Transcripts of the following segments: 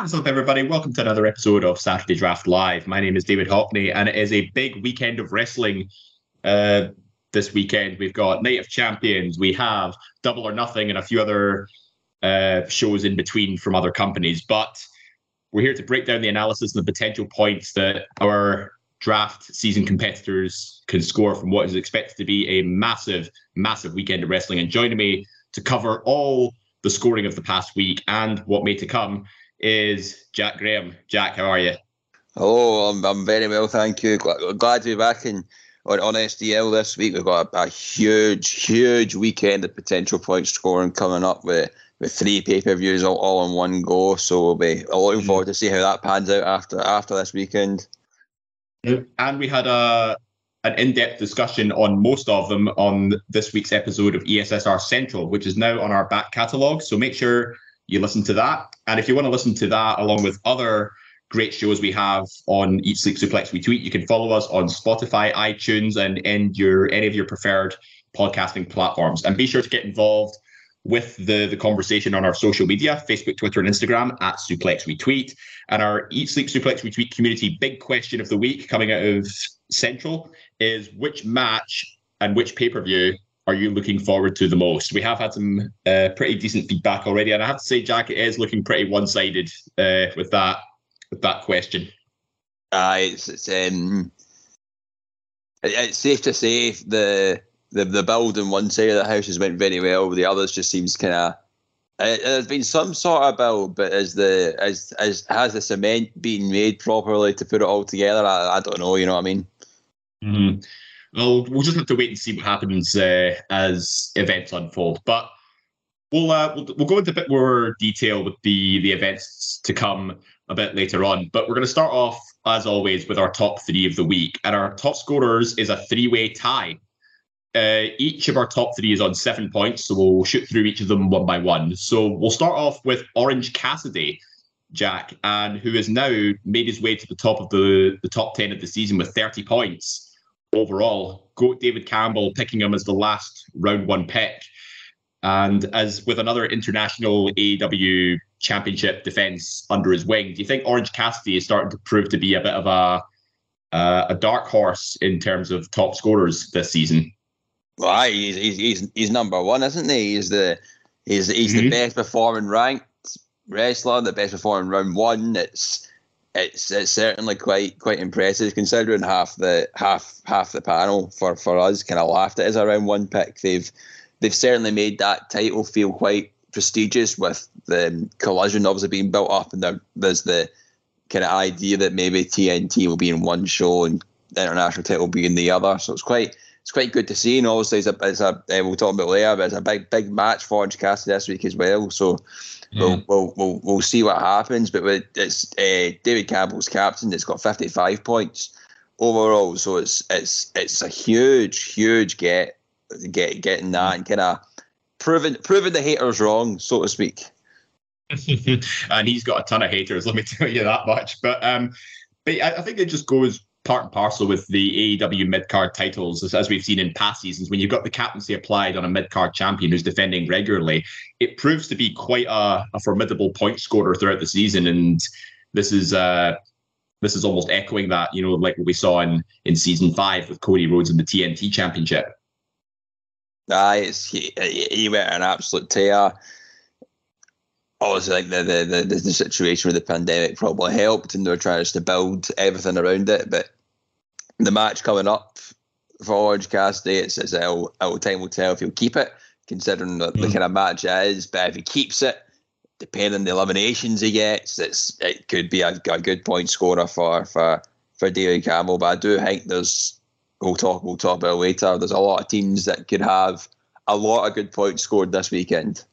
What's up, everybody? Welcome to another episode of Saturday Draft Live. My name is David Hockney, and it is a big weekend of wrestling uh, this weekend. We've got Night of Champions, we have Double or Nothing, and a few other uh, shows in between from other companies. But we're here to break down the analysis and the potential points that our draft season competitors can score from what is expected to be a massive, massive weekend of wrestling. And joining me to cover all the scoring of the past week and what may to come is Jack Graham. Jack, how are you? Hello, I'm, I'm very well, thank you. Glad, glad to be back in, on, on SDL this week. We've got a, a huge, huge weekend of potential point scoring coming up with, with three pay per views all, all in one go. So we'll be looking mm. forward to see how that pans out after after this weekend. And we had a an in-depth discussion on most of them on this week's episode of ESSR Central, which is now on our back catalogue. So make sure you listen to that. And if you want to listen to that along with other great shows we have on Eat Sleep Suplex Retweet, you can follow us on Spotify, iTunes, and, and your any of your preferred podcasting platforms. And be sure to get involved with the, the conversation on our social media, Facebook, Twitter, and Instagram at Suplex Retweet. And our Eat Sleep Suplex Retweet community big question of the week coming out of Central is which match and which pay-per-view are you looking forward to the most? We have had some uh, pretty decent feedback already, and I have to say, Jack, it is looking pretty one-sided uh, with that with that question. Uh, it's, it's um, it's safe to say the the the build on one side of the house has went very well. The others just seems kind of. There's been some sort of build, but as the as as has the cement been made properly to put it all together? I, I don't know. You know what I mean? Mm-hmm. Well, we'll just have to wait and see what happens uh, as events unfold. But we'll, uh, we'll we'll go into a bit more detail with the the events to come a bit later on. But we're going to start off as always with our top three of the week, and our top scorers is a three way tie. Uh, each of our top three is on seven points, so we'll shoot through each of them one by one. So we'll start off with Orange Cassidy, Jack, and who has now made his way to the top of the, the top 10 of the season with 30 points overall. Goat David Campbell picking him as the last round one pick. And as with another international AEW championship defense under his wing, do you think Orange Cassidy is starting to prove to be a bit of a uh, a dark horse in terms of top scorers this season? Well, he's, he's he's he's number one, isn't he? He's the he's he's the Mhm. best performing ranked wrestler, the best performing round one. It's it's it's certainly quite quite impressive considering half the half half the panel for for us kind of laughed at as a round one pick. They've they've certainly made that title feel quite prestigious with the collision obviously being built up, and there, there's the kind of idea that maybe TNT will be in one show and the international title will be in the other. So it's quite it's quite good to see. And obviously, it's a, it's a uh, we'll talk about later, but it's a big big match for Orange Cassidy this week as well. So we'll, we'll we'll we'll see what happens. But with, it's uh, David Campbell's captain. It's got 55 points overall. So it's it's it's a huge huge get get getting that and kind of proving proving the haters wrong, so to speak. and he's got a ton of haters. Let me tell you that much. But um, but I, I think it just goes part and parcel with the AEW mid card titles, as, we've seen in past seasons. When you've got the captaincy applied on a mid card champion who's defending regularly, it proves to be quite a, a formidable point scorer throughout the season. And this is uh, this is almost echoing that, you know, like what we saw in in season five with Cody Rhodes in the TNT Championship. Aye, he, he went an absolute tear. Obviously, like the, the, the, the situation with the pandemic probably helped, and they were trying to build everything around it. But the match coming up for Orange Cassidy, it's, it's it'll, it'll time will tell if he'll keep it, considering the, mm. the kind of match it is. But if he keeps it, depending on the eliminations he gets, it's it could be a, a good point scorer for for for David Campbell. But I do think there's we'll talk we'll talk about later. There's a lot of teams that could have a lot of good points scored this weekend.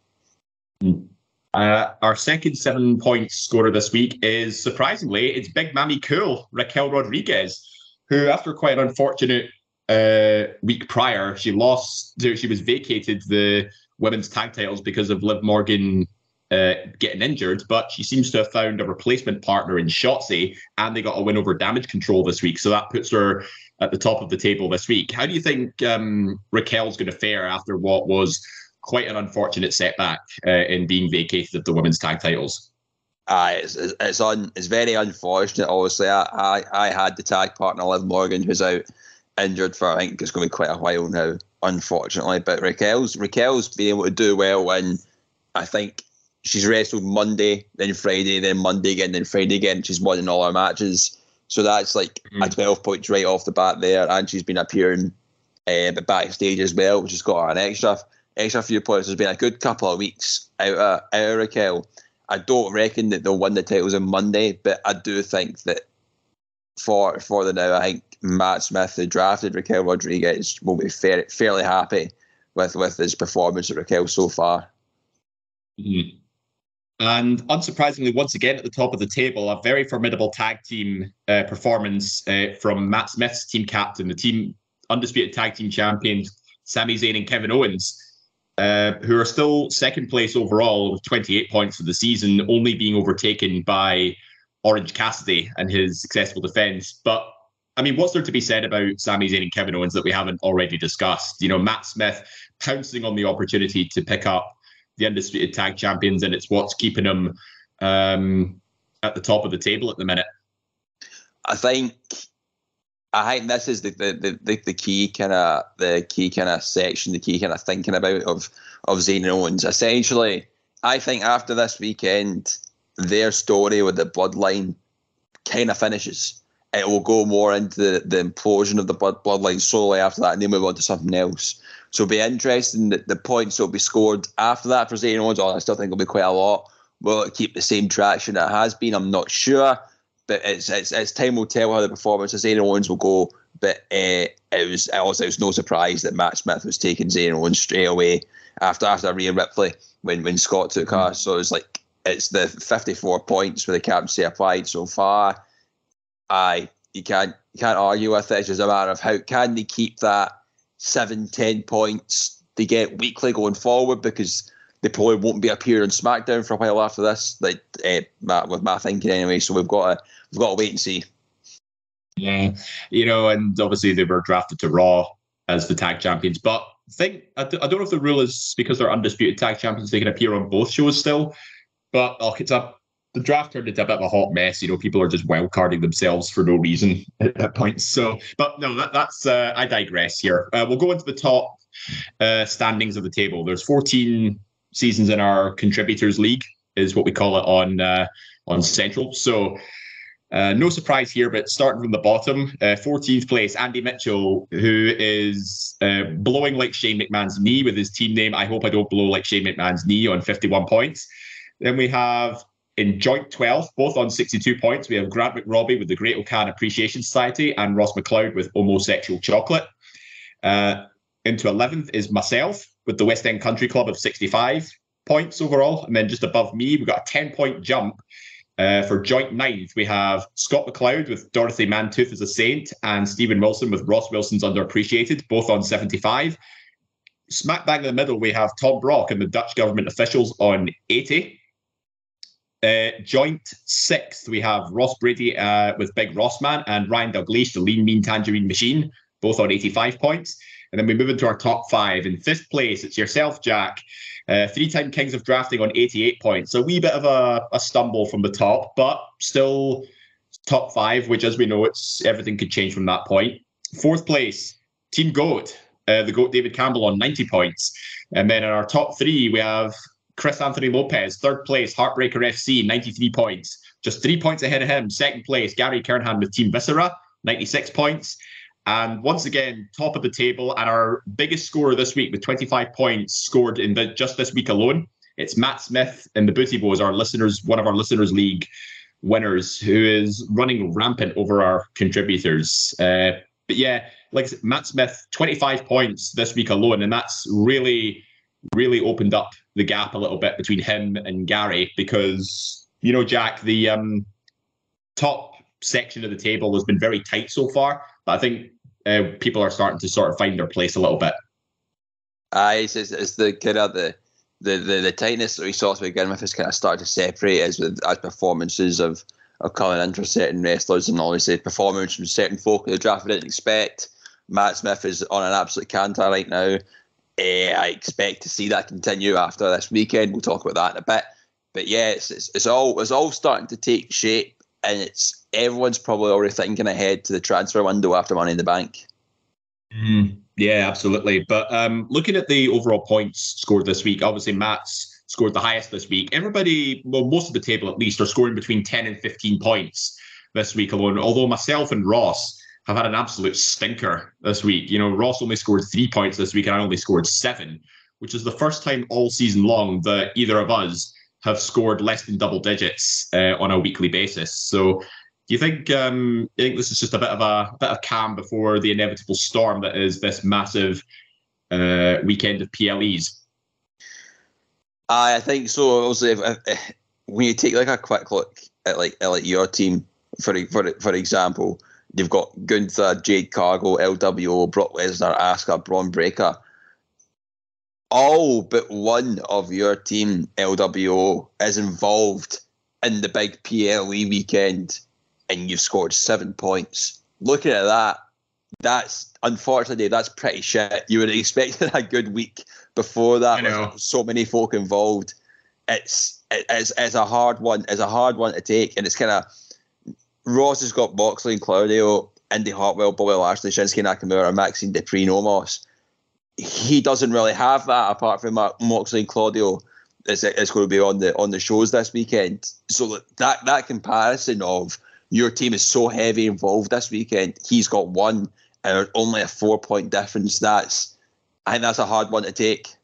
Uh, our second seven point scorer this week is surprisingly it's Big Mami Cool Raquel Rodriguez, who after quite an unfortunate uh, week prior she lost she was vacated the women's tag titles because of Liv Morgan uh, getting injured, but she seems to have found a replacement partner in Shotzi, and they got a win over Damage Control this week. So that puts her at the top of the table this week. How do you think um, Raquel's going to fare after what was quite an unfortunate setback uh, in being vacated of the women's tag titles? Uh, it's it's, un, it's very unfortunate. Obviously, I, I, I had the tag partner Liv Morgan who's out injured for I think it's going to be quite a while now. Unfortunately, but Raquel's Raquel's been able to do well when I think she's wrestled Monday, then Friday, then Monday again, then Friday again. She's won in all her matches. So that's like mm-hmm. a 12 points right off the bat there. And she's been appearing uh, backstage as well, which has got her an extra extra few points. There's been a good couple of weeks out of, out of Raquel. I don't reckon that they'll win the titles on Monday, but I do think that for for the now, I think Matt Smith, who drafted Raquel Rodriguez, will be fair, fairly happy with, with his performance of Raquel so far. Mm-hmm. And unsurprisingly, once again at the top of the table, a very formidable tag team uh, performance uh, from Matt Smith's team captain, the team undisputed tag team champions, Sami Zayn and Kevin Owens, uh, who are still second place overall with 28 points for the season, only being overtaken by Orange Cassidy and his successful defense. But I mean, what's there to be said about Sami Zayn and Kevin Owens that we haven't already discussed? You know, Matt Smith pouncing on the opportunity to pick up the undisputed tag champions, and it's what's keeping them um, at the top of the table at the minute. I think I think this is the the, the, the key kind of the key kind of section, the key kind of thinking about of of Zayn Owens. Essentially, I think after this weekend, their story with the bloodline kind of finishes. It will go more into the, the implosion of the blood, bloodline slowly after that, and then move on to something else. So it'll be interesting that the points that will be scored after that for Zayn Owens. Oh, I still think it'll be quite a lot. Will it keep the same traction it has been? I'm not sure, but it's it's, it's time will tell how the performance of Zayn Owens will go. But uh, it was also it was no surprise that Matt Smith was taking Zayn Owens straight away after after Rhea Ripley when when Scott took her. So it's like it's the 54 points for the captaincy applied so far. I you can't you can't argue with it. It's just a matter of how can they keep that seven, ten points they get weekly going forward because they probably won't be appearing on SmackDown for a while after this. Like uh, with my thinking anyway. So we've got to we've got to wait and see. Yeah, you know, and obviously they were drafted to Raw as the tag champions, but I think I d- I don't know if the rule is because they're undisputed tag champions they can appear on both shows still. But oh, it's a the draft turned into a bit of a hot mess. You know, people are just wild carding themselves for no reason at that point. So, but no, that, that's uh, I digress here. Uh, we'll go into the top uh, standings of the table. There's 14 seasons in our contributors league, is what we call it on uh, on Central. So. Uh, no surprise here, but starting from the bottom, uh, 14th place, Andy Mitchell, who is uh, blowing like Shane McMahon's knee with his team name. I hope I don't blow like Shane McMahon's knee on 51 points. Then we have in joint 12th, both on 62 points, we have Grant McRobbie with the Great O'Khan Appreciation Society and Ross McLeod with Homosexual Chocolate. Uh, into 11th is myself with the West End Country Club of 65 points overall. And then just above me, we've got a 10 point jump. Uh, for joint ninth, we have Scott McLeod with Dorothy Mantooth as a saint and Stephen Wilson with Ross Wilson's underappreciated, both on 75. Smack bang in the middle, we have Tom Brock and the Dutch government officials on 80. Uh, joint sixth, we have Ross Brady uh, with Big Rossman and Ryan Dalglish, the Lean Mean Tangerine Machine, both on 85 points. And then we move into our top five. In fifth place, it's yourself, Jack. Uh, three-time Kings of Drafting on 88 points. So a wee bit of a, a stumble from the top, but still top five, which, as we know, it's everything could change from that point. Fourth place, Team Goat, uh, the Goat David Campbell on 90 points. And then in our top three, we have Chris Anthony Lopez, third place, Heartbreaker FC, 93 points. Just three points ahead of him. Second place, Gary Kernhan with Team Viscera, 96 points. And once again, top of the table. And our biggest scorer this week with 25 points scored in the, just this week alone. It's Matt Smith in the Booty Boys, our listeners, one of our listeners' league winners, who is running rampant over our contributors. Uh, but yeah, like said, Matt Smith, 25 points this week alone. And that's really, really opened up the gap a little bit between him and Gary because, you know, Jack, the um, top section of the table has been very tight so far. But I think uh, people are starting to sort of find their place a little bit. Uh, it's, it's, it's the kind of the, the, the, the tightness that we saw to begin with has kind of started to separate as with as performances of of coming in for certain wrestlers and obviously performance from certain folk in the draft we didn't expect. Matt Smith is on an absolute canter right now. Uh, I expect to see that continue after this weekend. We'll talk about that in a bit. But yeah, it's, it's, it's all it's all starting to take shape, and it's everyone's probably already thinking ahead to the transfer window after Money in the Bank. Mm, yeah, absolutely. But um, looking at the overall points scored this week, obviously Matt's scored the highest this week. Everybody, well, most of the table at least, are scoring between 10 and 15 points this week alone. Although myself and Ross have had an absolute stinker this week. You know, Ross only scored three points this week, and I only scored seven, which is the first time all season long that either of us have scored less than double digits uh, on a weekly basis. So, do you think um, you think this is just a bit of a, a bit of calm before the inevitable storm that is this massive uh, weekend of PLEs? I think so. Also, if, if, when you take like a quick look at like at like your team, for for for example, you've got Gunther, Jade Cargill, LWO, Brock Lesnar, Asuka, Bron Breakker. All but one of your team, LWO, is involved in the big PLE weekend, and you've scored seven points. Looking at that, that's unfortunately that's pretty shit. You would have expected a good week before that. With so many folk involved. It's it's it's a hard one. It's a hard one to take, and it's kind of Ross has got Moxley and Claudio, Indi Hartwell, Bobby Lashley, Shinsuke Nakamura, Maxxine Dupri, Omos. He doesn't really have that apart from Moxley and Claudio. It's, it's going to be on the on the shows this weekend. So that that comparison of your team is so heavy involved this weekend, he's got one and only a four point difference. That's I think that's a hard one to take.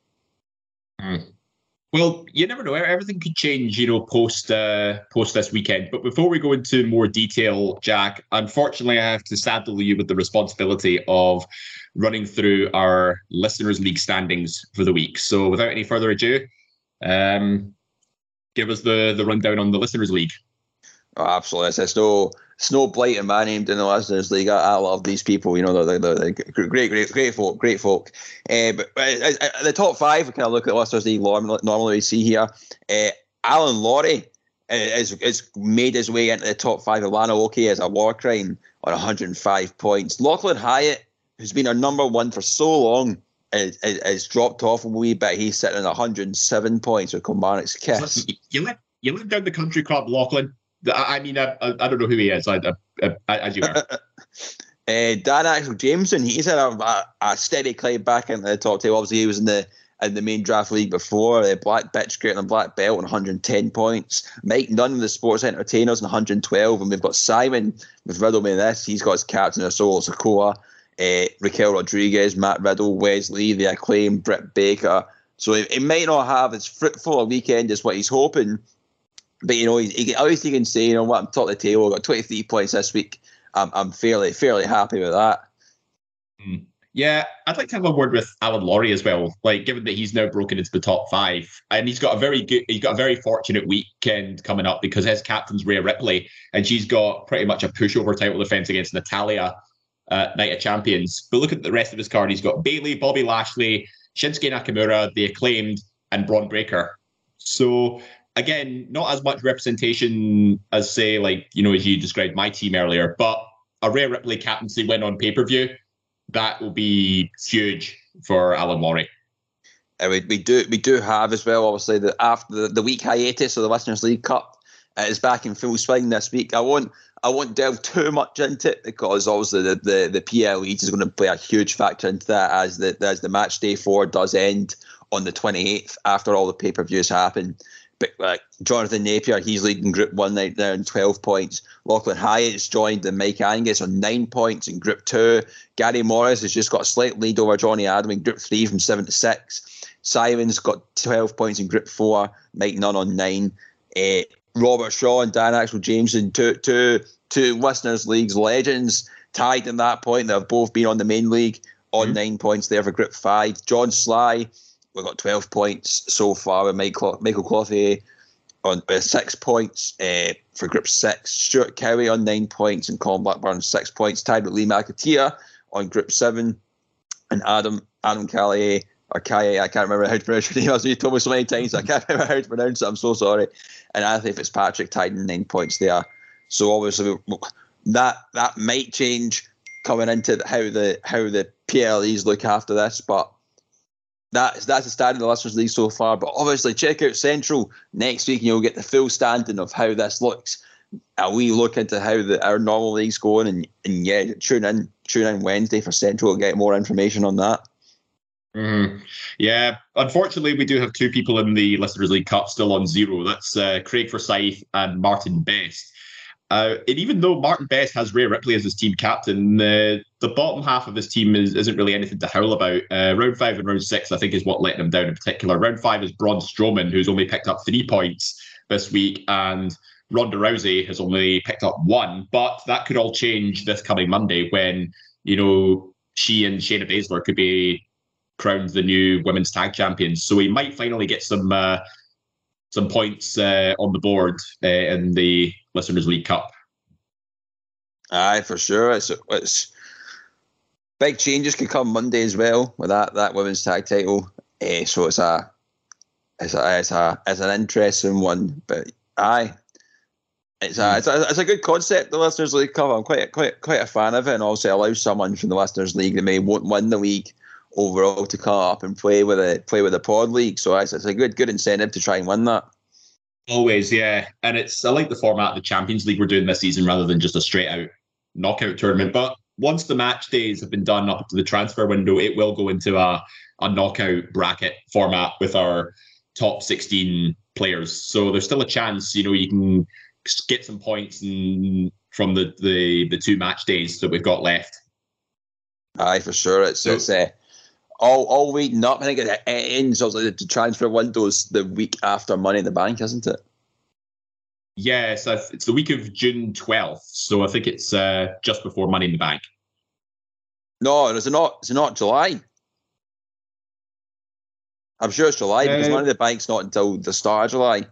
Mm. Well, you never know. Everything could change, you know, post uh, post this weekend. But before we go into more detail, Jack, unfortunately, I have to saddle you with the responsibility of running through our listeners' league standings for the week. So, without any further ado, um, give us the the rundown on the listeners' league. Oh, absolutely. It's no, it's no blight in my name in the listeners league. I, I, love these people. You know, they're, they're, they're great, great, great folk, great folk. Uh, but uh, the top five, we kind of look at listeners league normally, normally we see here. Uh, Alan Laurie is, is made his way into the top five. Alana Oki as a war crime on 105 points. Lachlan Hyatt, who's been our number one for so long, is, is, is dropped off a wee bit. He's sitting at 107 points with Kilmarnock's Kiss. You live, you live down the country club, Lachlan. I mean, I, I, don't know who he is. I, I, as you are. uh, Dan Axel Jameson, he's had a, a, steady climb back into the top two. Obviously, he was in the in the main draft league before. Uh, Black Bitch great on Black Belt on 110 points. Mike Nunn the Sports Entertainers on 112. And we've got Simon with Riddle in this. He's got his captain of Solo Sikoa, uh, Raquel Rodriguez, Matt Riddle, Wes Lee, the acclaimed Britt Baker. So he, he might not have as fruitful a weekend as what he's hoping, but you know, he, he, at least can say, you know what, I'm top of the table. I got 23 points this week. I'm, I'm fairly fairly happy with that. Mm. Yeah, I'd like to have a word with Alan Laurie as well. Like, given that he's now broken into the top five, and he's got a very good, he's got a very fortunate weekend coming up because his captain's Rhea Ripley, and she's got pretty much a pushover title defense against Natalya uh, Night of Champions. But look at the rest of his card. He's got Bayley, Bobby Lashley, Shinsuke Nakamura, the acclaimed, and Bron Breakker. So again, not as much representation as say like you know as you described my team earlier, but a Rhea Ripley captaincy win on pay per view that will be huge for Alan Laurie. Uh, we, we do we do have as well. Obviously, the after the, the week hiatus of the Listeners League Cup uh, is back in full swing this week. I won't I won't delve too much into it because obviously the the, the PL is going to play a huge factor into that as the as the match day four does end on the twenty eighth after all the pay per views happen. But like Jonathan Napier, he's leading Group One right now in twelve points. Lachlan Hyatt's joined and Mike Angus on nine points in Group Two. Gary Morris has just got a slight lead over Johnny Adam in Group Three from seven to six. Simon's got 12 points in Group 4, Mike Nunn on 9. Uh, Robert Shaw and Dan Axel Jameson, two, two, two listeners' leagues legends, tied in that point. They've both been on the main league on mm-hmm. nine points there for Group 5. John Sly, we've got 12 points so far with Michael, Michael Clothier on six points uh, for Group 6. Stuart Cowie on nine points and Colin Blackburn six points, tied with Lee McAteer on Group 7. And Adam Adam Callier or Kai, I can't remember how to pronounce your name. You told me so many times, I can't remember how to pronounce it. I'm so sorry. And Anthony Fitzpatrick tied in nine points there. So obviously that that might change coming into how the how the PLEs look after this, but that's that's the standing of the listeners league so far. But obviously, check out Central next week, and you'll get the full standing of how this looks. And we look into how the our normal league's going, and, and yeah, tune in tune in Wednesday for Central to get more information on that. Mm-hmm. Yeah, unfortunately, we do have two people in the Listeners League Cup still on zero. That's uh, Craig Forsyth and Martin Best. Uh, and even though Martin Best has Rhea Ripley as his team captain, uh, the bottom half of his team is, isn't really anything to howl about. Uh, round five and round six, I think, is what let them down in particular. Round five is Braun Strowman, who's only picked up three points this week, and Ronda Rousey has only picked up one. But that could all change this coming Monday when, you know, she and Shayna Baszler could be crowned the new women's tag champions. So he might finally get some uh, some points uh, on the board uh, in the Listeners League Cup. Aye, for sure. It's it's big changes could come Monday as well with that that women's tag title. Uh, so it's a it's a it's a it's an interesting one. But aye. It's a, it's, a, it's a good concept, the Listeners League Cup. I'm quite quite quite a fan of it, and also allows someone from the Listeners League that may won't win the league overall to come up and play with a play with a pod league. So it's, it's a good good incentive to try and win that. Always, yeah. And it's I like the format of the Champions League we're doing this season rather than just a straight out knockout tournament. But once the match days have been done up to the transfer window, it will go into a, a knockout bracket format with our top 16 players. So there's still a chance, you know, you can get some points in, from the, the the two match days that we've got left. Aye, for sure. It's so, it's uh, all all week up. I think it ends also the transfer windows the week after Money in the Bank, isn't it? Yeah, so it's the week of June twelfth. So I think it's uh, just before Money in the Bank. No, is it not? Is it not July? I'm sure it's July because uh, Money in the Bank's not until the start of July.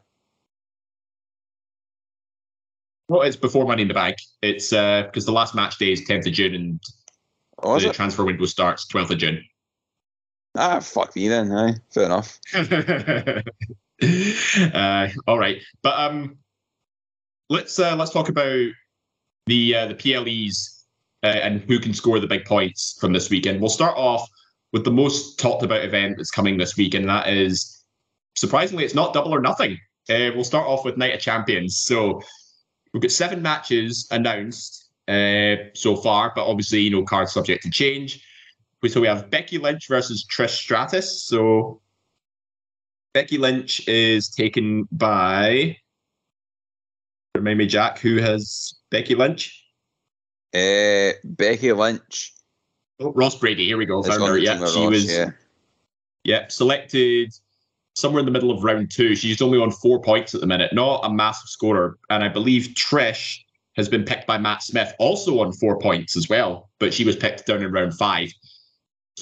Well, it's before Money in the Bank. It's uh, because the last match day is 10th of June and oh, the transfer window starts 12th of June. Ah, fuck me then. Aye, fair enough. uh, all right, but um, let's uh, let's talk about the uh, the PLEs uh, and who can score the big points from this weekend. We'll start off with the most talked about event that's coming this week, and that is surprisingly, it's not double or nothing. Uh, we'll start off with Night of Champions. So we've got seven matches announced uh, so far, but obviously, you know, cards subject to change so we have Becky Lynch versus Trish Stratus. So Becky Lynch is taken by remind me, Jack, who has Becky Lynch? Uh, Becky Lynch. Oh, Ross Brady. Here we go. Yeah, she Ross, was. Yeah. yeah, selected somewhere in the middle of round two. She's only on four points at the minute, not a massive scorer. And I believe Trish has been picked by Matt Smith, also on four points as well, but she was picked down in round five.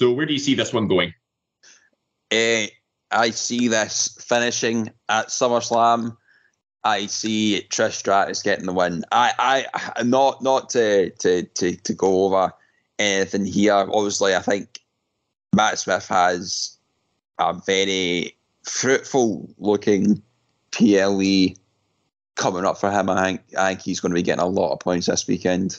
So where do you see this one going? Uh, I see this finishing at SummerSlam. I see Trish Stratus getting the win. I, I, not, not to, to, to, to go over anything here. Obviously, I think Matt Smith has a very fruitful looking PLE coming up for him. I think I think he's going to be getting a lot of points this weekend.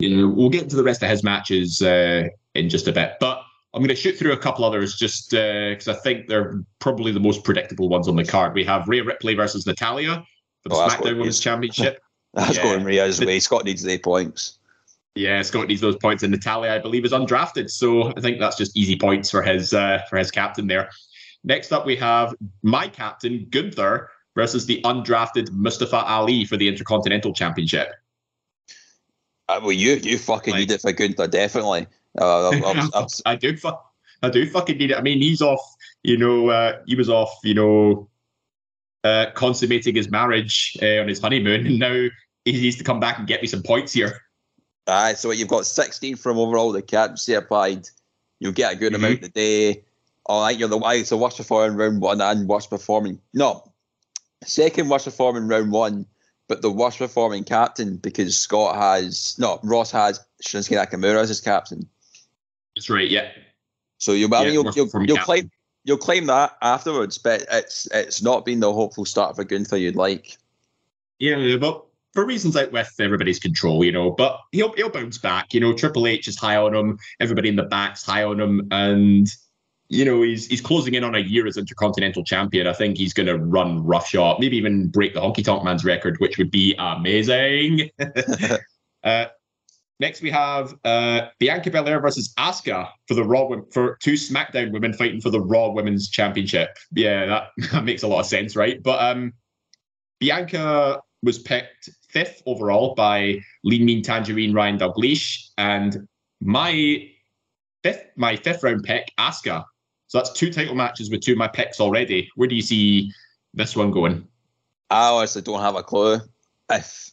You know, we'll get into the rest of his matches uh, in just a bit, but I'm going to shoot through a couple others just because I think they're probably the most predictable ones on the card. We have Rhea Ripley versus Natalya for the Oh, SmackDown Women's. Championship. That's Yeah. going Rhea's way. Scott needs the points. Yeah, Scott needs those points, and Natalya, I believe, is undrafted, so I think that's just easy points for his uh, for his captain there. Next up, we have my captain Gunther versus the undrafted Mustafa Ali for the Intercontinental Championship. Uh, well, you you fucking Like- need it for Gunther, definitely. Uh, I'm- I'm- I'm- I do, fu- I do fucking need it. I mean, he's off. You know, uh, he was off. You know, uh, consummating his marriage uh, on his honeymoon, and now he needs to come back and get me some points here. Aye, so you've got 16 from overall the captaincy applied. You'll get a good Mhm. amount today. I think you're the so worst performing round one and worst performing no second worst performing round one, but the worst performing captain because Scott has no Ross has Shinsuke Nakamura as his captain. That's right. Yeah. So you'll, I Yeah, mean, you'll, you'll, you'll claim you'll claim that afterwards, but it's it's not been the hopeful start for Gunther you'd like. Yeah, but for reasons out with everybody's control, you know. But he'll he'll bounce back. You know, Triple H is high on him. Everybody in the back's high on him, and you know he's he's closing in on a year as Intercontinental Champion. I think he's going to run roughshod, maybe even break the Honky Tonk Man's record, which would be amazing. uh, next, we have uh, Bianca Belair versus Asuka for the Raw for two SmackDown women fighting for the Raw Women's Championship. Yeah, that, that makes a lot of sense, right? But um, Bianca was picked fifth overall by Lean Mean Tangerine Ryan Dalglish, and my fifth my fifth round pick, Asuka. So that's two title matches with two of my picks already. Where do you see this one going? I honestly don't have a clue. If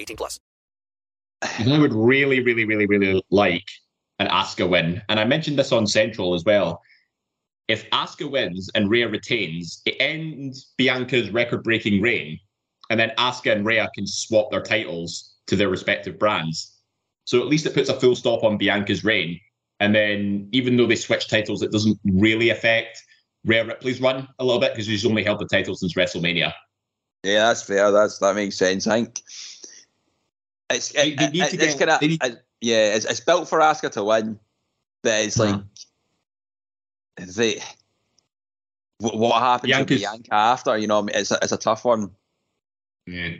18 plus. I would really, really, really, really like an Asuka win. And I mentioned this on Central as well. If Asuka wins and Rhea retains, it ends Bianca's record breaking reign. And then Asuka and Rhea can swap their titles to their respective brands. So at least it puts a full stop on Bianca's reign. And then even though they switch titles, it doesn't really affect Rhea Ripley's run a little bit because she's only held the title since WrestleMania. Yeah, that's fair. That's that makes sense. I think it's They- it, they need it- to get- kind they need- of yeah. It's, it's built for Asuka to win, but it's like Uh-huh. the wh- what happens with Bianca's- Bianca after. You know, it's a, it's a tough one. Yeah.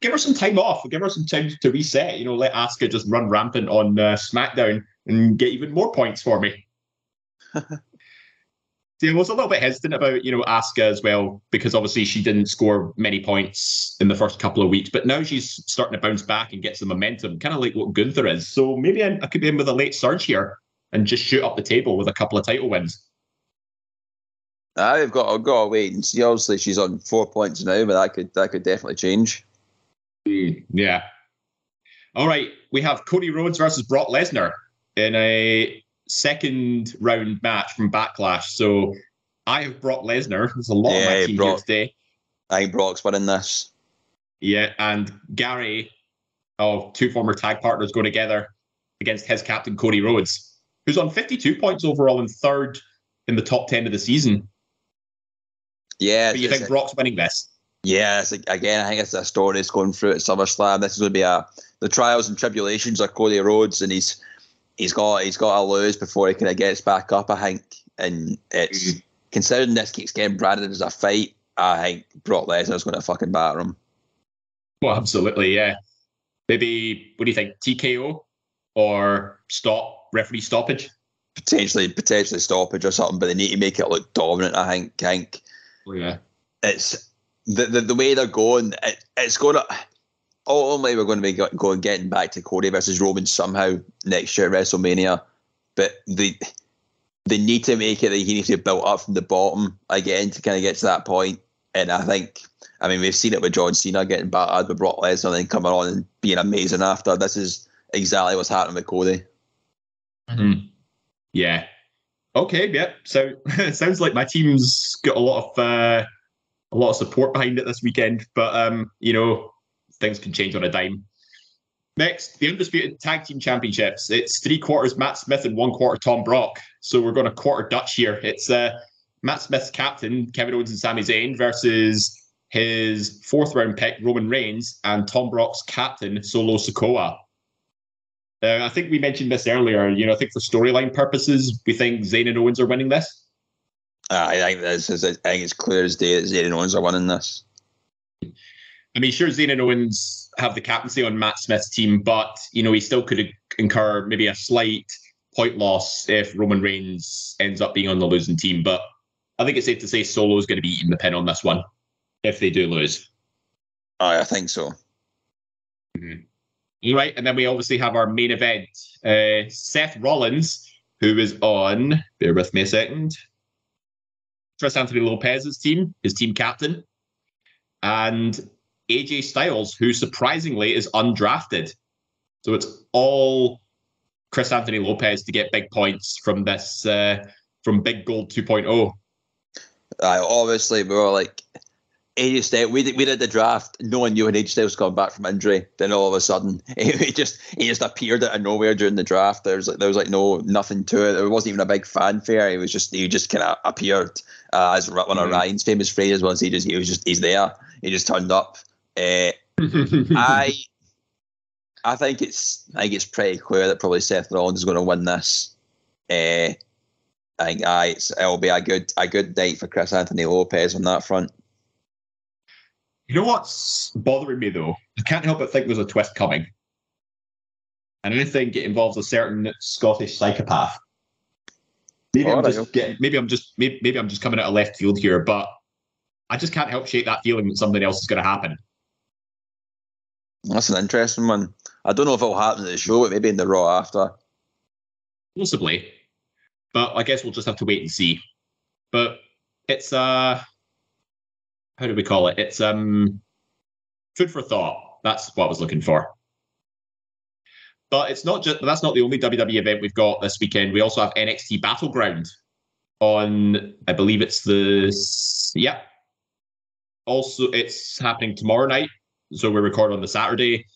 Give her some time off. Give her some time to reset. You know, let Asuka just run rampant on uh, SmackDown and get even more points for me. See, I was a little bit hesitant about, you know, Asuka as well, because obviously she didn't score many points in the first couple of weeks, but now she's starting to bounce back and get some momentum, kind of like what Gunther is. So maybe I, I could be in with a late surge here and just shoot up the table with a couple of title wins. I've got I've got to wait and see. Obviously, she's on four points now, but that could that could definitely change. Mm, yeah. All right. We have Cody Rhodes versus Brock Lesnar in a second round match from Backlash. So I have Brock Lesnar. There's a lot of my team Brock. here today. I think Brock's winning this. Yeah. And Gary, of two former tag partners, go together against his captain, Cody Rhodes, who's on 52 points overall and third in the top 10 of the season. Yeah, But you think Brock's winning this? Yeah, it's like, again, I think it's a story that's going through at SummerSlam. This is going to be a the trials and tribulations of Cody Rhodes, and he's he's got he's got to lose before he kind of gets back up. I think, and it's mm. considering this keeps getting branded as a fight. I think Brock Lesnar's going to fucking batter him. Well, absolutely. Yeah. Maybe, what do you think? TKO or stop, referee stoppage? Potentially, potentially stoppage or something, but they need to make it look dominant. I think. I think Oh, yeah. it's the the, the way they're going. It, it's going to. Only we're going to be going getting back to Cody versus Roman somehow next year at WrestleMania, but the they need to make it that he needs to be built up from the bottom again to kind of get to that point. And I think, I mean, we've seen it with John Cena getting battered with Brock Lesnar and then coming on and being amazing after. This is exactly what's happening with Cody. Mm-hmm. Yeah. Okay. Yeah. So it sounds like my team's got a lot of uh, a lot of support behind it this weekend, but um, you know, things can change on a dime. Next, the undisputed tag team championships. It's three quarters Matt Smith and one quarter Tom Brock. So we're going to quarter Dutch here. It's uh, Matt Smith's captain Kevin Owens and Sami Zayn versus his fourth round pick Roman Reigns and Tom Brock's captain Solo Sikoa. Uh, I think we mentioned this earlier. You know, I think for storyline purposes, we think Zayn and Owens are winning this. Uh, I think this is. I think it's clear as day that Zayn and Owens are winning this. I mean, sure, Zayn and Owens have the captaincy on Matt Smith's team, but you know he still could incur maybe a slight point loss if Roman Reigns ends up being on the losing team. But I think it's safe to say Solo is going to be eating the pin on this one if they do lose. Oh, I think so. Mm-hmm. Right, and then we obviously have our main event: uh, Seth Rollins, who is on. Bear with me a second. Chris Anthony Lopez's team, his team captain, and AJ Styles, who surprisingly is undrafted. So it's all Chris Anthony Lopez to get big points from this uh, from Big Gold 2.0. Uh, obviously, we were like AJ Styles. We did, we did the draft. No one knew when AJ Styles come back from injury. Then all of a sudden, he just he just appeared out of nowhere during the draft. There was like there was like no nothing to it. There wasn't even a big fanfare. He was just he just kind of appeared uh, as one of Ryan's famous phrases was he just he was just he's there. He just turned up. Uh, I I think it's I think it's pretty clear that probably Seth Rollins is going to win this. Uh, I think I it's, it'll be a good a good night for Chris Anthony Lopez on that front. You know what's bothering me though? I can't help but think there's a twist coming, and I think it involves a certain Scottish psychopath. Maybe I'm just getting, maybe I'm just maybe, maybe I'm just coming out of left field here, but I just can't help shake that feeling that something else is going to happen. That's an interesting one. I don't know if it'll happen at the show, but maybe in the Raw after. Possibly. But I guess we'll just have to wait and see. But it's uh how do we call it? It's um food for thought. That's what I was looking for. But it's not just that's not the only WWE event we've got this weekend. We also have NXT Battleground on I believe it's the yeah. Also it's happening tomorrow night. So we record on the Saturday.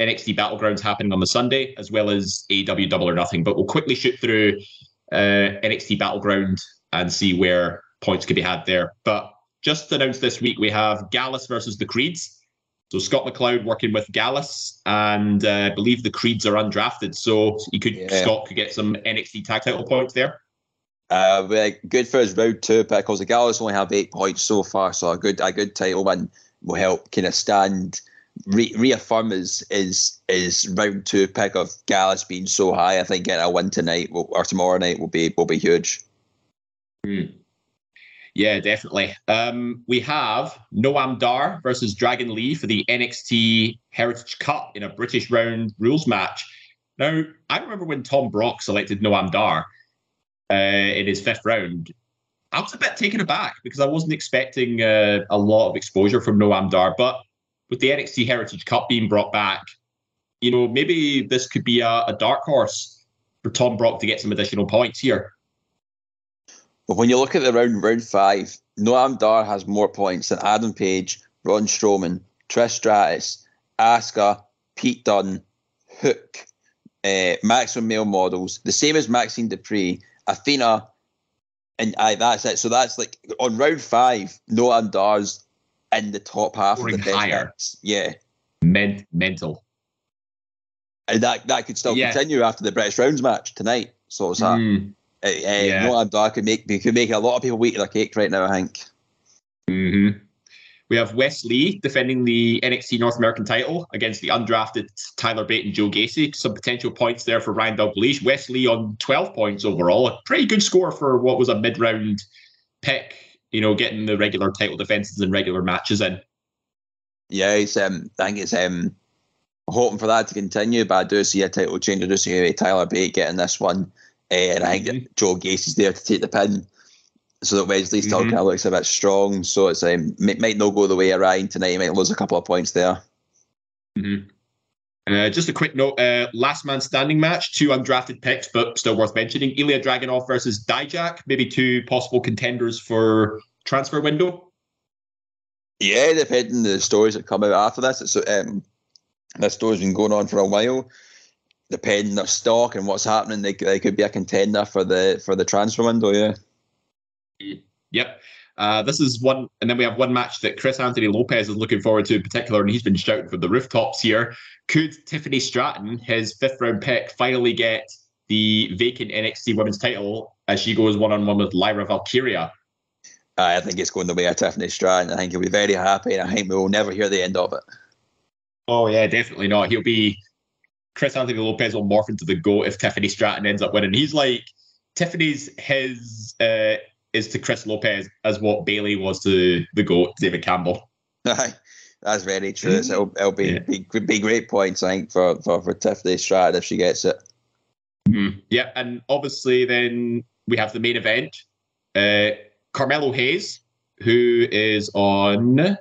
NXT Battlegrounds happening on the Sunday, as well as AW Double or Nothing. But we'll quickly shoot through uh, NXT Battleground and see where points could be had there. But just announced this week, we have Gallus versus the Creeds. So Scott McLeod working with Gallus, and uh, I believe the Creeds are undrafted. So you could yeah. Scott could get some NXT tag title points there. Uh, good for his round two because the Gallus only have eight points so far, so a good a good title win will help kind of stand re- reaffirm his, his his round two pick of Gallus being so high. I think getting a win tonight will, or tomorrow night will be will be huge. Hmm. Yeah, definitely. Um, we have Noam Dar versus Dragon Lee for the NXT Heritage Cup in a British round rules match. Now, I remember when Tom Brock selected Noam Dar uh, in his fifth round. I was a bit taken aback because I wasn't expecting uh, a lot of exposure from Noam Dar, but with the NXT Heritage Cup being brought back, you know, maybe this could be a, a dark horse for Tom Brock to get some additional points here. But when you look at the round round five, Noam Dar has more points than Adam Page, Braun Strowman, Trish Stratus, Asuka, Pete Dunne, Hook, uh, Maximum Male Models, the same as Maxxine Dupri, Athena, and I, that's it. So that's like on round five, Noam Dar's in the top half Scoring of the higher. best Yeah. Men- mental. And that, that could still Yeah. continue after the British Rounds match tonight. So it's that. Mm. Uh, uh, Yeah. Noam Dar could make, could make a lot of people eat their cake right now, I think. hmm We have Wes Lee defending the NXT North American title against the undrafted Tyler Bate and Joe Gacy. Some potential points there for Ryan Dalglish. Wes Lee on 12 points overall. A pretty good score for what was a mid round pick, you know, getting the regular title defenses and regular matches in. Yeah, it's, um, I think it's um, hoping for that to continue, but I do see a title change. I do see Tyler Bate getting this one. Uh, and I think Mhm. Joe Gacy's there to take the pin. So that Wes Lee still Mhm. kind of looks a bit strong. So it's um, might, might not go the way of Ryan tonight. He might lose a couple of points there. Mhm. Uh, just a quick note: uh, last man standing match, two undrafted picks, but still worth mentioning. Ilya Dragunov versus Dijak, maybe two possible contenders for transfer window. Yeah, depending on the stories that come out after this. It's um, this story's been going on for a while. Depending on their stock and what's happening, they, they could be a contender for the for the transfer window. Yeah. Yep. Uh, this is one, and then we have one match that Chris Anthony Lopez is looking forward to in particular, and he's been shouting from the rooftops here. Could Tiffany Stratton, his fifth round pick, finally get the vacant NXT Women's title as she goes one on one with Lyra Valkyria? I think it's going the way of Tiffany Stratton. I think he'll be very happy, and I think we will never hear the end of it. Oh yeah, definitely not. He'll be Chris Anthony Lopez will morph into the goat if Tiffany Stratton ends up winning. He's like Tiffany's his uh, is to Chris Lopez as what Bayley was to the goat David Campbell. Aye, That's very true. So it'll, it'll be, Yeah. be be great points, I think, for, for, for Tiffany Stratton if she gets it. Mm. Yeah, and obviously then we have the main event. Uh, Carmelo Hayes, who is on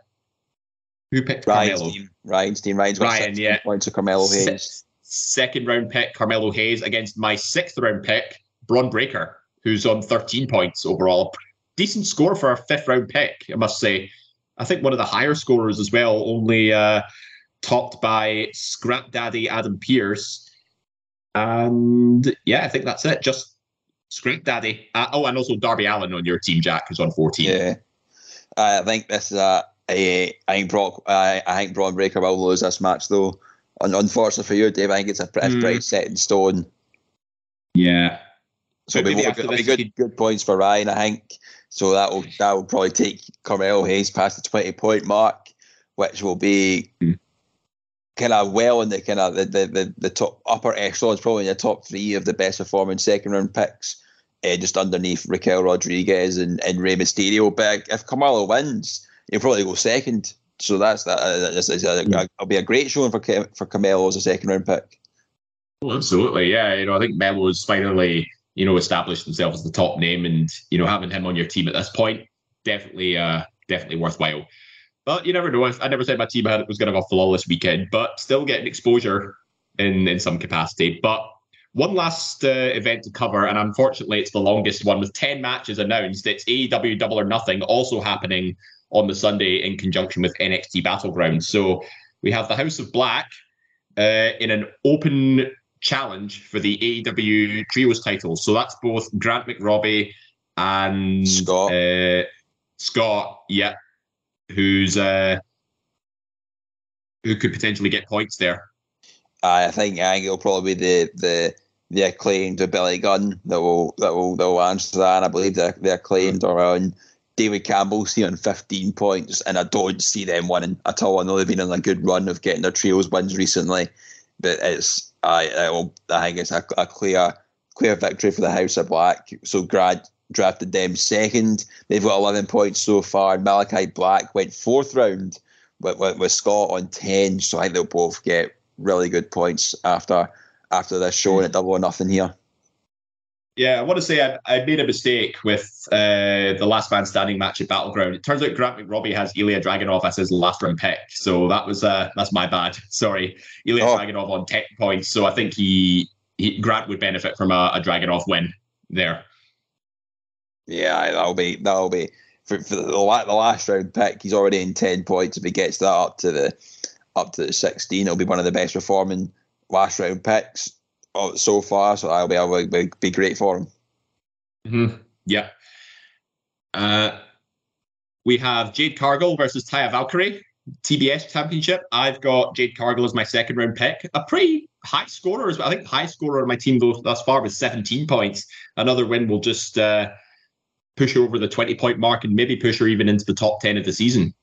who picked Ryan's Carmelo? team. Ryan's team. Ryan's Ryan, 16 yeah. points of Carmelo Se- Hayes. second round pick Carmelo Hayes against my sixth round pick Bron Breakker, who's on 13 points overall. Decent score for a fifth round pick, I must say. I think one of the higher scorers as well, only uh, topped by Scrap Daddy Adam Pearce. And yeah, I think that's it. Just Scrap Daddy. Uh, oh, and also Darby Allin on your team, Jack, who's on 14. Yeah. I think this is a, a I think Brock I, I think Bron Breakker will lose this match though. Un- unfortunately for you, Dave, I think it's a pretty Mm. pretty set in stone. Yeah. So it'll be, maybe after it'll be this good, good points for Ryan, I think. So that will that will probably take Carmelo Hayes past the twenty point mark, which will be Hmm. kind of well in the kind of the, the, the, the top upper echelons, probably in the top three of the best performing second round picks, uh, just underneath Raquel Rodriguez and, and Rey Mysterio. But if Carmelo wins, he'll probably go second. So that's that. Uh, that's, that's a, Hmm. it'll be a great showing for for Carmelo as a second round pick. Oh, absolutely. Yeah. You know, I think Melo's finally, you know, established himself as the top name and, you know, having him on your team at this point, definitely, uh, definitely worthwhile. But you never know. I never said my team had was going to have a flawless weekend, but still getting exposure in, in some capacity. But one last uh, event to cover, and unfortunately, it's the longest one with 10 matches announced. It's AEW Double or Nothing also happening on the Sunday in conjunction with NXT Battleground. So we have the House of Black uh, in an open challenge for the AEW Trios titles. So that's both Grant McRobbie and Scott. Uh, Scott, yeah, who's uh, who could potentially get points there. I think I think it'll probably be the the the acclaimed Billy Gunn that will that will that will answer that. And I believe the the acclaimed are on David Campbell's here on 15 points, and I don't see them winning at all. I know they've been on a good run of getting their trios wins recently, but it's I I, I think it's a, a clear clear victory for the House of Black. So Grad drafted them second. They've got 11 points so far. Malakai Black went fourth round with, with, with Scott on 10. So I think they'll both get really good points after after this show and hmm. at double or nothing here. Yeah, I want to say I, I made a mistake with uh, the last man standing match at Battleground. It turns out Grant McRobbie has Ilya Dragunov as his last round pick, so that was uh, that's my bad. Sorry, Ilya Oh. Dragunov on ten points, so I think he, he Grant would benefit from a, a Dragunov win there. Yeah, that'll be that'll be for, for the, the last round pick. He's already in ten points. If he gets that up to the up to the sixteen, it'll be one of the best performing last round picks so far. So I'll be I'll be, be great for him. Mm-hmm. Yeah. Uh, we have Jade Cargill versus Taya Valkyrie, TBS Championship. I've got Jade Cargill as my second round pick. A pretty high scorer as well. I think high scorer on my team though thus far was 17 points. Another win will just uh, push her over the 20 point mark and maybe push her even into the top 10 of the season.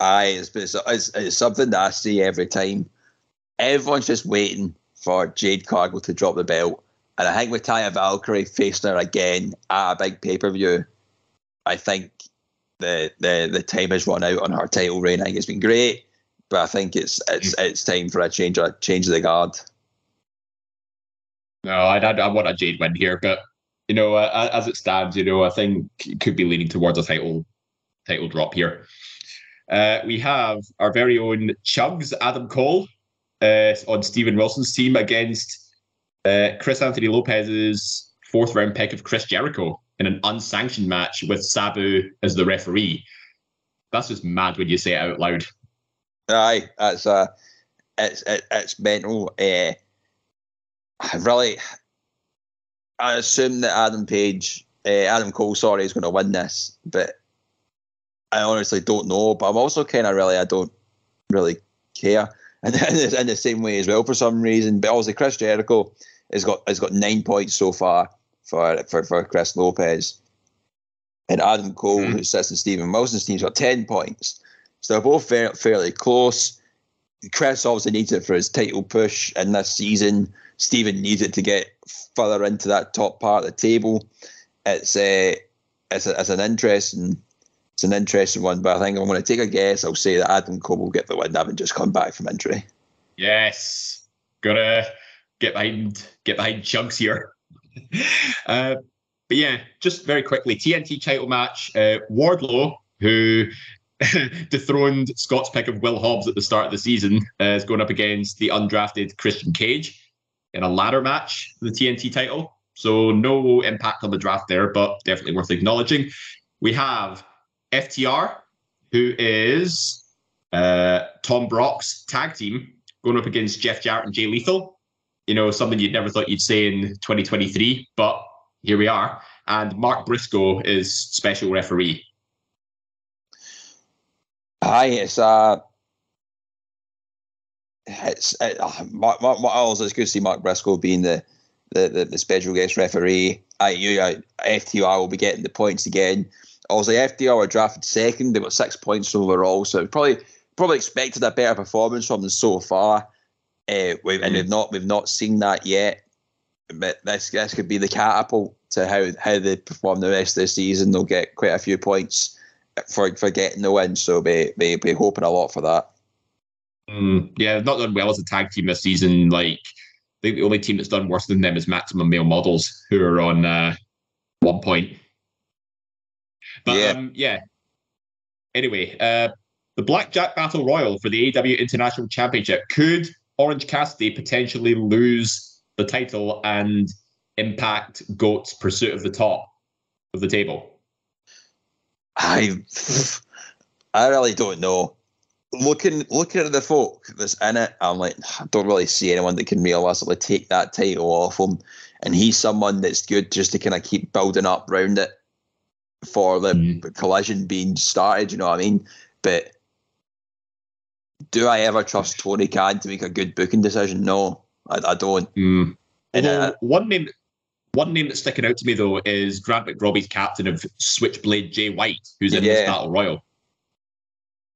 Aye, it's, it's, it's, it's something that I see every time. Everyone's just waiting for Jade Cargill to drop the belt. And I think with Taya Valkyrie facing her again at a big pay per view, I think the, the the time has run out on her title reign. I think it's been great, but I think it's it's it's time for a change a change of the guard. No, I, I, I want a Jade win here, but you know, uh, as it stands, you know, I think it could be leaning towards a title title drop here. Uh, we have our very own Chugs Adam Cole uh, on Stephen Wilson's team against uh, Chris Anthony Lopez's fourth round pick of Chris Jericho in an unsanctioned match with Sabu as the referee. That's just mad when you say it out loud. Aye, that's uh, it's it, it's mental. Uh, I really, I assume that Adam Page, uh, Adam Cole, sorry, is going to win this, but I honestly don't know. But I'm also kind of really, I don't really care, and in the same way as well for some reason. But obviously, Chris Jericho has got has got nine points so far for for, for Chris Lopez, and Adam Cole, mm. who sits in Stephen Wilson's team, has got ten points. So they're both fair, fairly close. Chris obviously needs it for his title push in this season. Stephen needs it to get further into that top part of the table. It's a, it's, a, it's an interesting it's an interesting one, but I think I'm going to take a guess. I'll say that Adam Cole will get the win, having just come back from injury. Yes, gotta get behind get behind chunks here. uh, but yeah, just very quickly, TNT title match. Uh, Wardlow, who dethroned Scott's pick of Will Hobbs at the start of the season, uh, is going up against the undrafted Christian Cage in a ladder match for the TNT title. So no impact on the draft there, but definitely worth acknowledging. We have FTR, who is uh, Tom Brock's tag team, going up against Jeff Jarrett and Jay Lethal. You know, something you'd never thought you'd say in 2023, but here we are. And Mark Briscoe is special referee. Hi, it's uh, it's it, uh, Mark, Mark, Mark, also it's good to see Mark Briscoe being the the, the, the special guest referee. I you uh, FTR will be getting the points again. Also, FTR were drafted second. They got six points overall, so probably probably expected a better performance from them so far. Uh, we've, and we've not we've not seen that yet. But this this could be the catapult to how how they perform the rest of the season. They'll get quite a few points for for getting the win. So be be, be hoping a lot for that. Mm, yeah, not done well as a tag team this season. Like I think the only team that's done worse than them is Maximum Male Models, who are on uh, one point. But yeah. Um, yeah. Anyway, uh, the Blackjack Battle Royal for the AEW International Championship could Orange Cassidy potentially lose the title and impact Goat's pursuit of the top of the table? I I really don't know. Looking looking at the folk that's in it, I'm like, I don't really see anyone that can realistically take that title off him. And he's someone that's good just to kind of keep building up around it for the mm. collision being started, you know what I mean? But do I ever trust Tony Khan to make a good booking decision? No, I, I don't. Mm. uh, one name one name that's sticking out to me though is Grant McRobbie's captain of Switchblade Jay White, who's in yeah. this battle royal.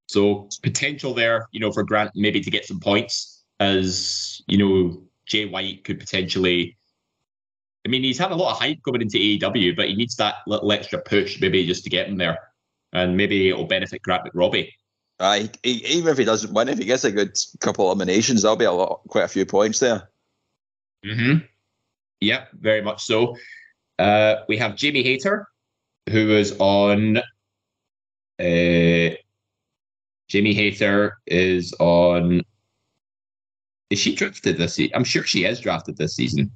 So potential there, you know, for Grant maybe to get some points as you know Jay White could potentially. I mean, he's had a lot of hype coming into AEW, but he needs that little extra push maybe just to get him there, and maybe it'll benefit Grant McRobbie. Uh, even if he doesn't win, if he gets a good couple eliminations, there'll be a lot, quite a few points there. Hmm. Yep, very much so. Uh, we have Jamie Hayter, who is on. Uh, Jamie Hayter is on. Is she drafted this season? I'm sure she is drafted this season.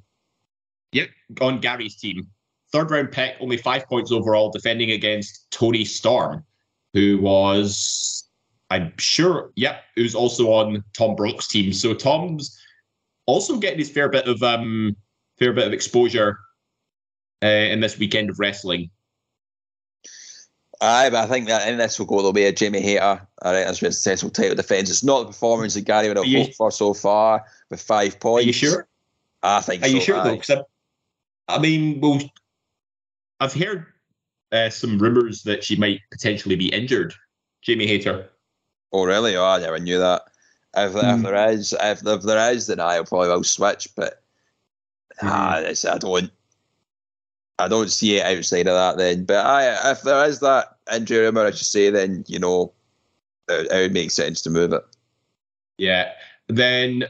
Yep, on Gary's team. Third round pick, only five points overall, defending against Toni Storm, who was, I'm sure, yep, who's also on Tom Brock's team. So Tom's also getting his fair bit of um, fair bit of exposure uh, in this weekend of wrestling. Aye, but I think that in this will go the way of Jamie Hayter. I think that's a successful title defence. It's not the performance that Gary would have hoped for so far with five points. Are you sure? I think. Are so, you sure aye. though? Because I mean, well, I've heard uh, some rumours that she might potentially be injured. Jamie Hayter. Oh really? Oh, I never knew that. If, mm. if hmm. there is, if, if there is, then I probably will switch. But mm-hmm. I don't. I don't see it outside of that then. But I, if there is that injury rumor, I should say, then you know, it, it would make sense to move it. Yeah. Then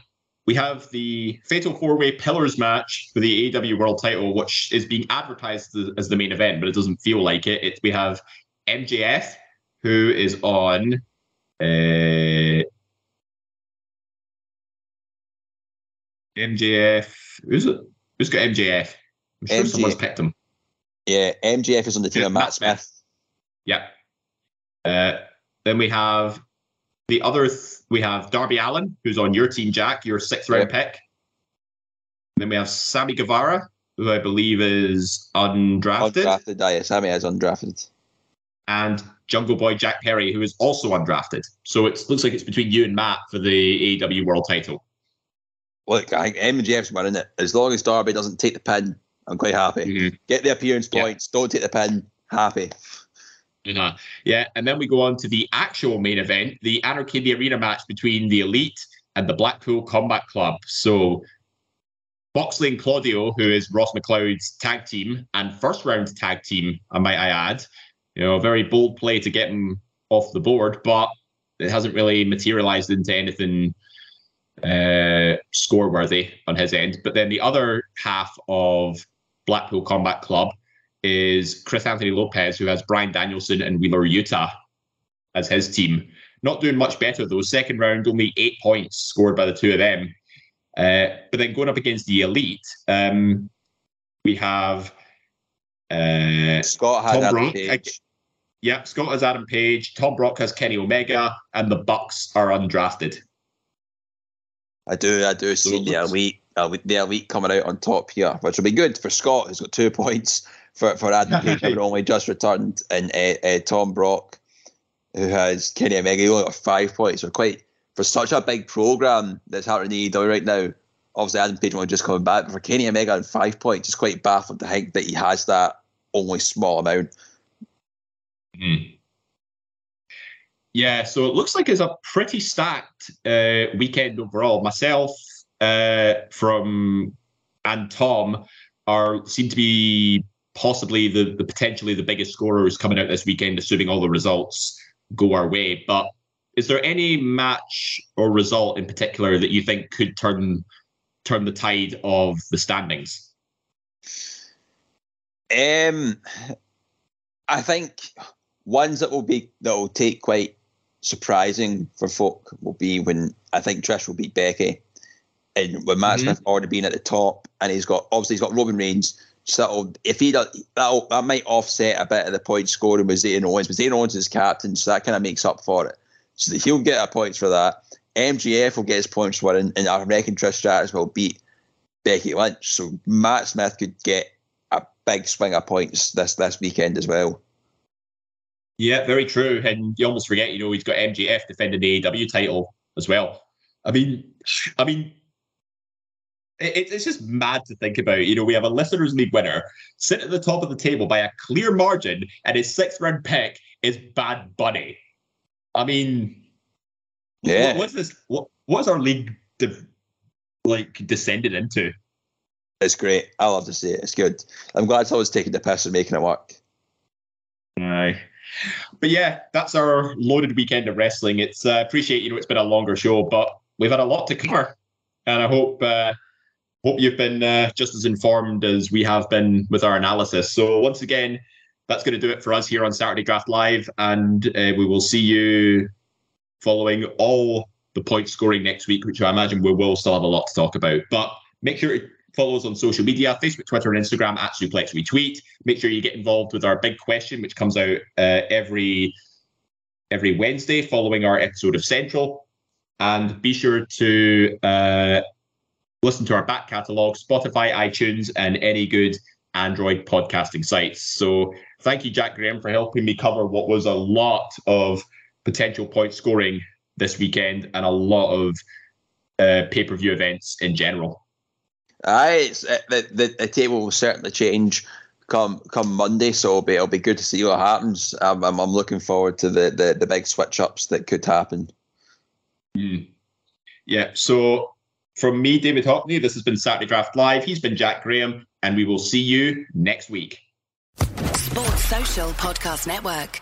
we have the Fatal Four Way Pillars match for the AEW World Title, which is being advertised as- the main event, but it doesn't feel like it. it we have MJF, who is on. Uh, MJF. Who's it? Who's got MJF? I'm sure MJF. someone's picked him. Yeah, MJF is on the team Yeah, of Matt Matt Smith. Smith. Yeah. Uh, then we have the other. Th- we have Darby Allin, who's on your team, Jack, your sixth round pick. Then we have Sammy Guevara, who I believe is undrafted, Undrafted, aye, Sammy is undrafted. and Jungle Boy Jack Perry, who is also undrafted. So it looks like it's between you and Matt for the AEW World Title. Look, I think MJF's winning it. As long as Darby doesn't take the pin, I'm quite happy. Mhm. Get the appearance Yeah. points, don't take the pin, happy. Yeah, and then we go on to the actual main event, the Anarchy in the Arena match between the Elite and the Blackpool Combat Club. So Moxley and Claudio, who is Ross McLeod's tag team and first round tag team, I might I add. You know, a very bold play to get him off the board, but it hasn't really materialized into anything uh, score worthy on his end. But then the other half of Blackpool Combat Club is Chris Anthony Lopez, who has Bryan Danielson and Wheeler Yuta as his team. Not doing much better though. Second round, only eight points scored by the two of them. Uh, but then going up against the elite, um, we have uh, Scott had Tom Adam Brock. Page. Yeah, Scott has Adam Page, Tom Brock has Kenny Omega, and the Bucks are undrafted. I do, I do see the elite, elite, the elite coming out on top here, which will be good for Scott, who's got two points for for Adam Page, having only just returned, and uh, uh, Tom Brock, who has Kenny Omega, he only got five points. So quite for such a big program that's happening in AEW right now. Obviously, Adam Page only just coming back, but for Kenny Omega and five points, it's quite baffled to think that he has that only small amount. Hmm. Yeah, so it looks like it's a pretty stacked uh, weekend overall. Myself, uh, from and Tom are seem to be possibly the, the potentially the biggest scorer scorers coming out this weekend, assuming all the results go our way. But is there any match or result in particular that you think could turn turn the tide of the standings? Um, I think ones that will be that will take quite surprising for folk will be when I think Trish will beat Becky, and when Matt Mhm. Smith already been at the top, and he's got obviously he's got Roman Reigns. So if he does, that'll, that might offset a bit of the point scoring with Zayn Owens, but Zayn Owens is captain, so that kind of makes up for it. So he'll get our points for that. MJF will get his points for it, and, and I reckon Trish Stratus will beat Becky Lynch. So Matt Smith could get a big swing of points this this weekend as well. Yeah, very true. And you almost forget, you know, he's got MJF defending the AEW title as well. I mean, I mean, it, it's just mad to think about. You know, we have a listeners' league winner sit at the top of the table by a clear margin, and his sixth round pick is Bad Bunny. I mean, Yeah. what, what's this? What what's our league de- like descended into? It's great. I love to see it. It's good. I'm glad someone's taking the piss and making it work. Aye. But yeah, that's our loaded weekend of wrestling. It's uh, appreciate you know it's been a longer show, but we've had a lot to cover, and I hope uh, hope you've been uh, just as informed as we have been with our analysis. So once again, that's going to do it for us here on Saturday Draft Live, and uh, we will see you following all the point scoring next week, which I imagine we will still have a lot to talk about. But make sure to follow us on social media Facebook, Twitter, and Instagram at Suplex Retweet. Make sure you get involved with our big question, which comes out uh, every every Wednesday following our episode of Central. And be sure to uh, listen to our back catalogue, Spotify, iTunes, and any good Android podcasting sites. So thank you, Jack Graham, for helping me cover what was a lot of potential point scoring this weekend and a lot of uh, pay per view events in general. Aye, uh, the, the the table will certainly change come come Monday, so it'll be, it'll be good to see what happens. Um, I'm I'm looking forward to the the, the big switch ups that could happen. Mm. Yeah. So from me, David Hockney, this has been Saturday Draft Live. He's been Jack Graham, and we will see you next week. Sports Social Podcast Network.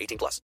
18 plus.